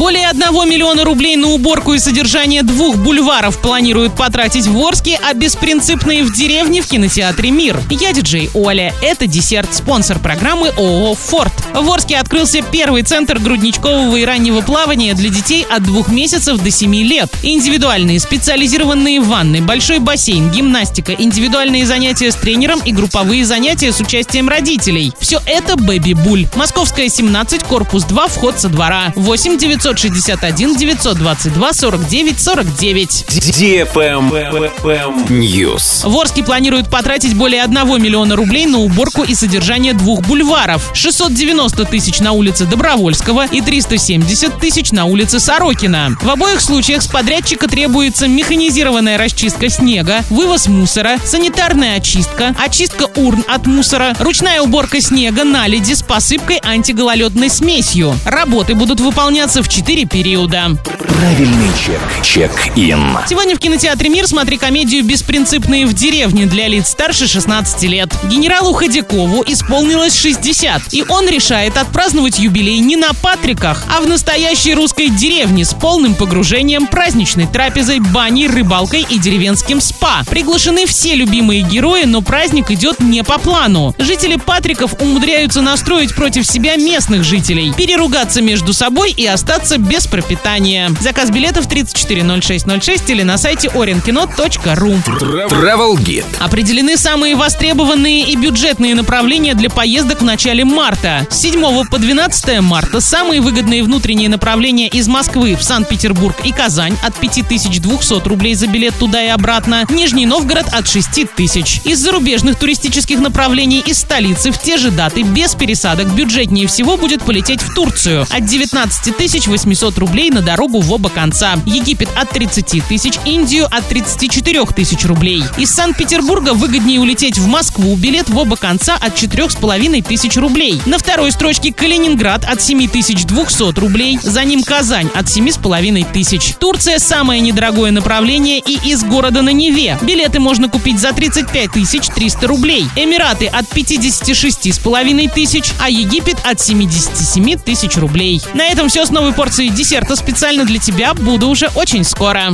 Более 1 миллиона рублей на уборку и содержание двух бульваров планируют потратить в Орске, а беспринципные в деревне в кинотеатре «Мир». Я диджей Оля. Это десерт, спонсор программы ООО «Форд». В Орске открылся первый центр грудничкового и раннего плавания для детей от двух месяцев до 7 лет. Индивидуальные специализированные ванны, большой бассейн, гимнастика, индивидуальные занятия с тренером и групповые занятия с участием родителей. Все это «Бэби Буль». Московская, 17, корпус 2, вход со двора. 8 961 922 49 49. News. В Орске планируют потратить более 1 миллиона рублей на уборку и содержание двух бульваров. 690 тысяч на улице Добровольского и 370 тысяч на улице Сорокина. В обоих случаях с подрядчика требуется механизированная расчистка снега, вывоз мусора, санитарная очистка, очистка урн от мусора, ручная уборка снега, наледи с посыпкой антигололедной смесью. Работы будут выполняться в 4 периода. Правильный чек. Чек-ин. Сегодня в кинотеатре «Мир» смотри комедию «Беспринципные в деревне» для лиц старше 16 лет. Генералу Ходякову исполнилось 60, и он решает отпраздновать юбилей не на Патриках, а в настоящей русской деревне с полным погружением, праздничной трапезой, баней, рыбалкой и деревенским спа. Приглашены все любимые герои, но праздник идет не по плану. Жители Патриков умудряются настроить против себя местных жителей, переругаться между собой и остаться без пропитания. Заказ билетов 340606 или на сайте orinkino.ru. Travel Guide. Определены самые востребованные и бюджетные направления для поездок в начале марта. С 7 по 12 марта самые выгодные внутренние направления из Москвы в Санкт-Петербург и Казань от 5200 рублей за билет туда и обратно. Нижний Новгород от 6000. Из зарубежных туристических направлений из столицы в те же даты без пересадок бюджетнее всего будет полететь в Турцию от 19 800 рублей на дорогу в оба конца. Египет от 30 тысяч, Индию от 34 тысяч рублей. Из Санкт-Петербурга выгоднее улететь в Москву. Билет в оба конца от 4,5 тысяч рублей. На второй строчке Калининград от 7200 рублей. За ним Казань от 7,5 тысяч. Турция самое недорогое направление и из города на Неве. Билеты можно купить за 35 тысяч 300 рублей. Эмираты от 56,5 тысяч, а Египет от 77 тысяч рублей. На этом все с новой порцией десерта специально для тебя. Буду уже очень скоро.